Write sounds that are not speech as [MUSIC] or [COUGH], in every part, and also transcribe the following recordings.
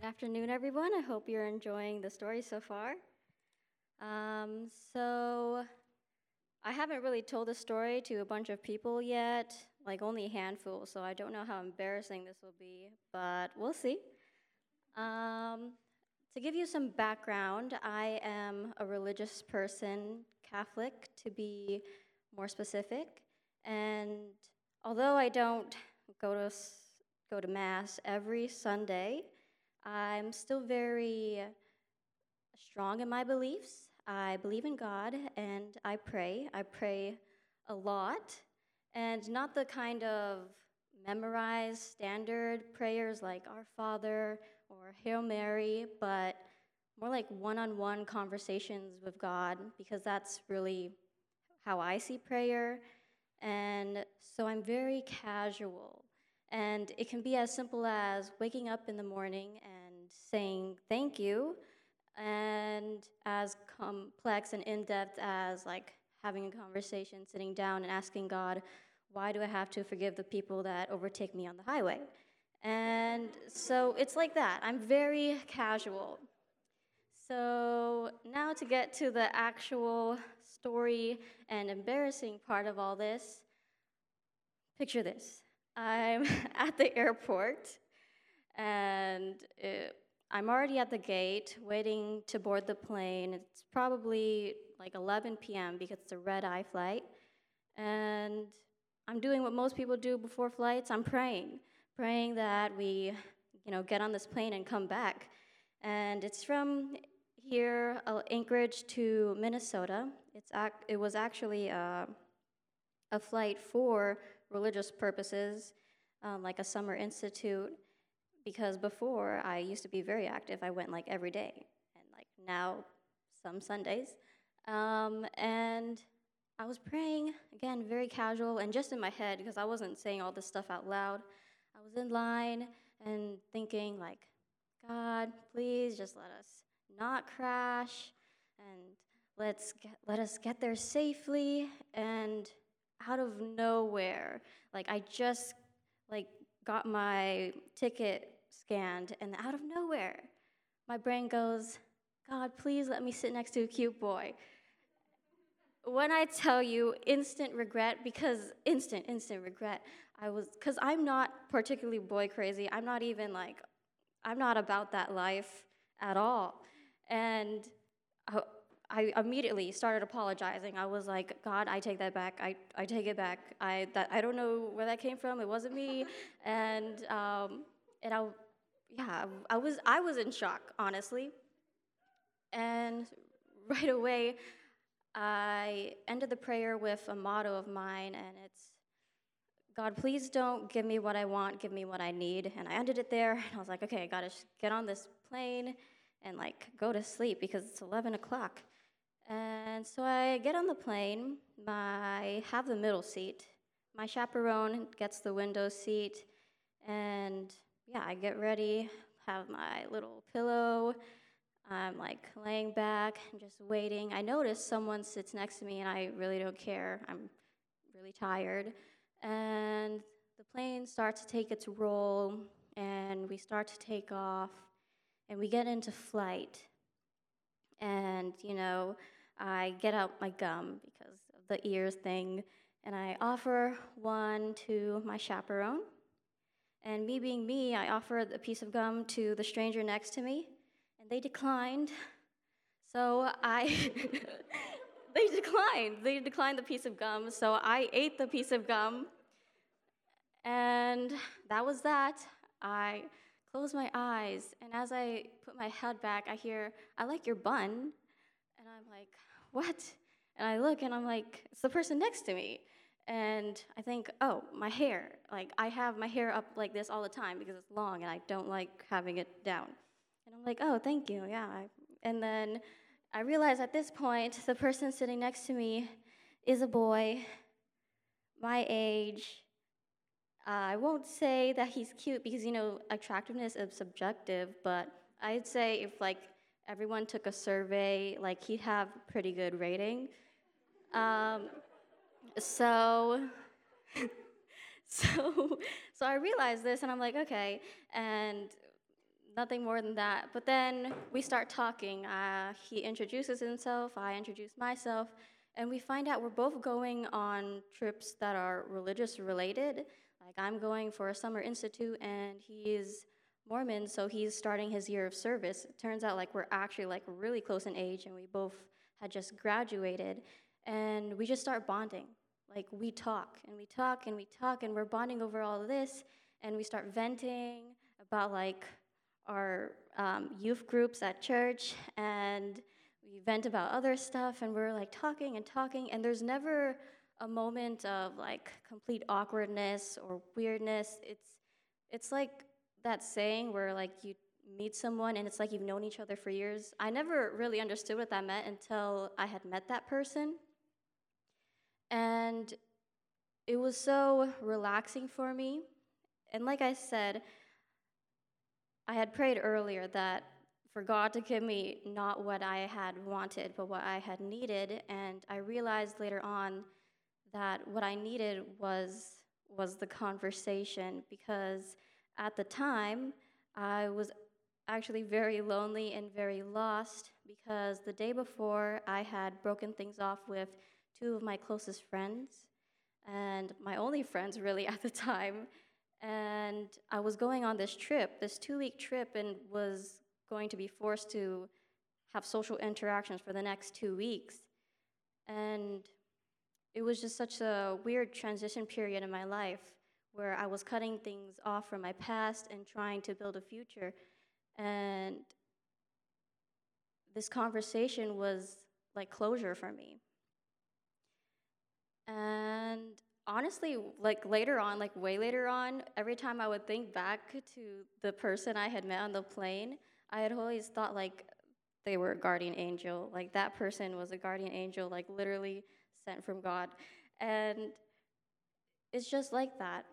Good afternoon, everyone. I hope you're enjoying the story so far. Um, so, I haven't really told the story to a bunch of people yet, like only a handful, so I don't know how embarrassing this will be, but we'll see. Um, to give you some background, I am a religious person, Catholic to be more specific, and although I don't go to go to mass every Sunday, I'm still very strong in my beliefs. I believe in God and I pray. I pray a lot, and not the kind of memorized standard prayers like Our Father or Hail Mary, but more like one on one conversations with God because that's really how I see prayer. And so I'm very casual. And it can be as simple as waking up in the morning and saying thank you, and as complex and in depth as like having a conversation, sitting down, and asking God, why do I have to forgive the people that overtake me on the highway? And so it's like that. I'm very casual. So now to get to the actual story and embarrassing part of all this, picture this. I'm [LAUGHS] at the airport and it, I'm already at the gate waiting to board the plane. It's probably like 11 p.m. because it's a red eye flight. And I'm doing what most people do before flights I'm praying, praying that we you know, get on this plane and come back. And it's from here, uh, Anchorage to Minnesota. It's ac- it was actually uh, a flight for religious purposes, um, like a summer institute because before I used to be very active. I went like every day, and like now some Sundays. Um, and I was praying again, very casual and just in my head because I wasn't saying all this stuff out loud. I was in line and thinking like, God, please just let us not crash and let's get, let us get there safely and out of nowhere like i just like got my ticket scanned, and out of nowhere, my brain goes, God, please let me sit next to a cute boy. When I tell you instant regret, because instant, instant regret, I was, because I'm not particularly boy crazy. I'm not even like, I'm not about that life at all. And uh, I immediately started apologizing. I was like, God, I take that back. I, I take it back. I, that, I don't know where that came from. It wasn't me. [LAUGHS] And, um, and I, yeah, I was, I was in shock, honestly. And right away, I ended the prayer with a motto of mine, and it's, God, please don't give me what I want, give me what I need. And I ended it there, and I was like, okay, I gotta get on this plane and like go to sleep because it's 11 o'clock. And so I get on the plane. I have the middle seat. My chaperone gets the window seat. And yeah, I get ready, have my little pillow. I'm like laying back and just waiting. I notice someone sits next to me and I really don't care. I'm really tired. And the plane starts to take its roll and we start to take off and we get into flight. And, you know, I get out my gum because of the ears thing, and I offer one to my chaperone. And me being me, I offered a piece of gum to the stranger next to me, and they declined. So I, [LAUGHS] they declined. They declined the piece of gum, so I ate the piece of gum. And that was that. I close my eyes, and as I put my head back, I hear, I like your bun. Like, what? And I look and I'm like, it's the person next to me. And I think, oh, my hair. Like, I have my hair up like this all the time because it's long and I don't like having it down. And I'm like, oh, thank you, yeah. And then I realize at this point, the person sitting next to me is a boy, my age. Uh, I won't say that he's cute because, you know, attractiveness is subjective, but I'd say if, like, everyone took a survey, like he'd have pretty good rating. Um, so, [LAUGHS] so, so I realized this, and I'm like, okay. And nothing more than that. But then we start talking. Uh, he introduces himself, I introduce myself, and we find out we're both going on trips that are religious related. Like I'm going for a summer institute, and he's Mormon, so he's starting his year of service. It turns out like we're actually like really close in age, and we both had just graduated, and we just start bonding. Like we talk and we talk and we talk, and we're bonding over all of this, and we start venting about like our um, youth groups at church, and we vent about other stuff, and we're like talking and talking, and there's never a moment of like complete awkwardness or weirdness. It's it's like that saying where like you meet someone and it's like you've known each other for years. I never really understood what that meant until I had met that person. And it was so relaxing for me. And like I said, I had prayed earlier that for God to give me not what I had wanted, but what I had needed. And I realized later on that what I needed was was the conversation because at the time I was actually very lonely and very lost because the day before I had broken things off with two of my closest friends and my only friends really [LAUGHS] at the time. And I was going on this trip, this two week trip, and was going to be forced to have social interactions for the next two weeks. And it was just such a weird transition period in my life where I was cutting things off from my past and trying to build a future. And this conversation was like closure for me. And honestly, like later on, like way later on, every time I would think back to the person I had met on the plane, I had always thought like they were a guardian angel. Like that person was a guardian angel, like literally sent from God. And it's just like that.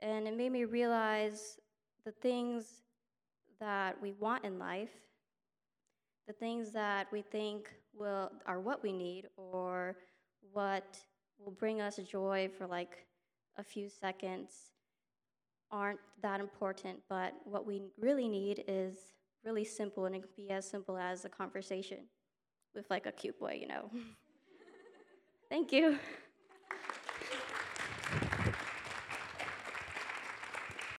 And it made me realize the things that we want in life, the things that we think will are what we need or what will bring us joy for like a few seconds aren't that important, but what we really need is really simple and it can be as simple as a conversation with like a cute boy, you know. [LAUGHS] Thank you.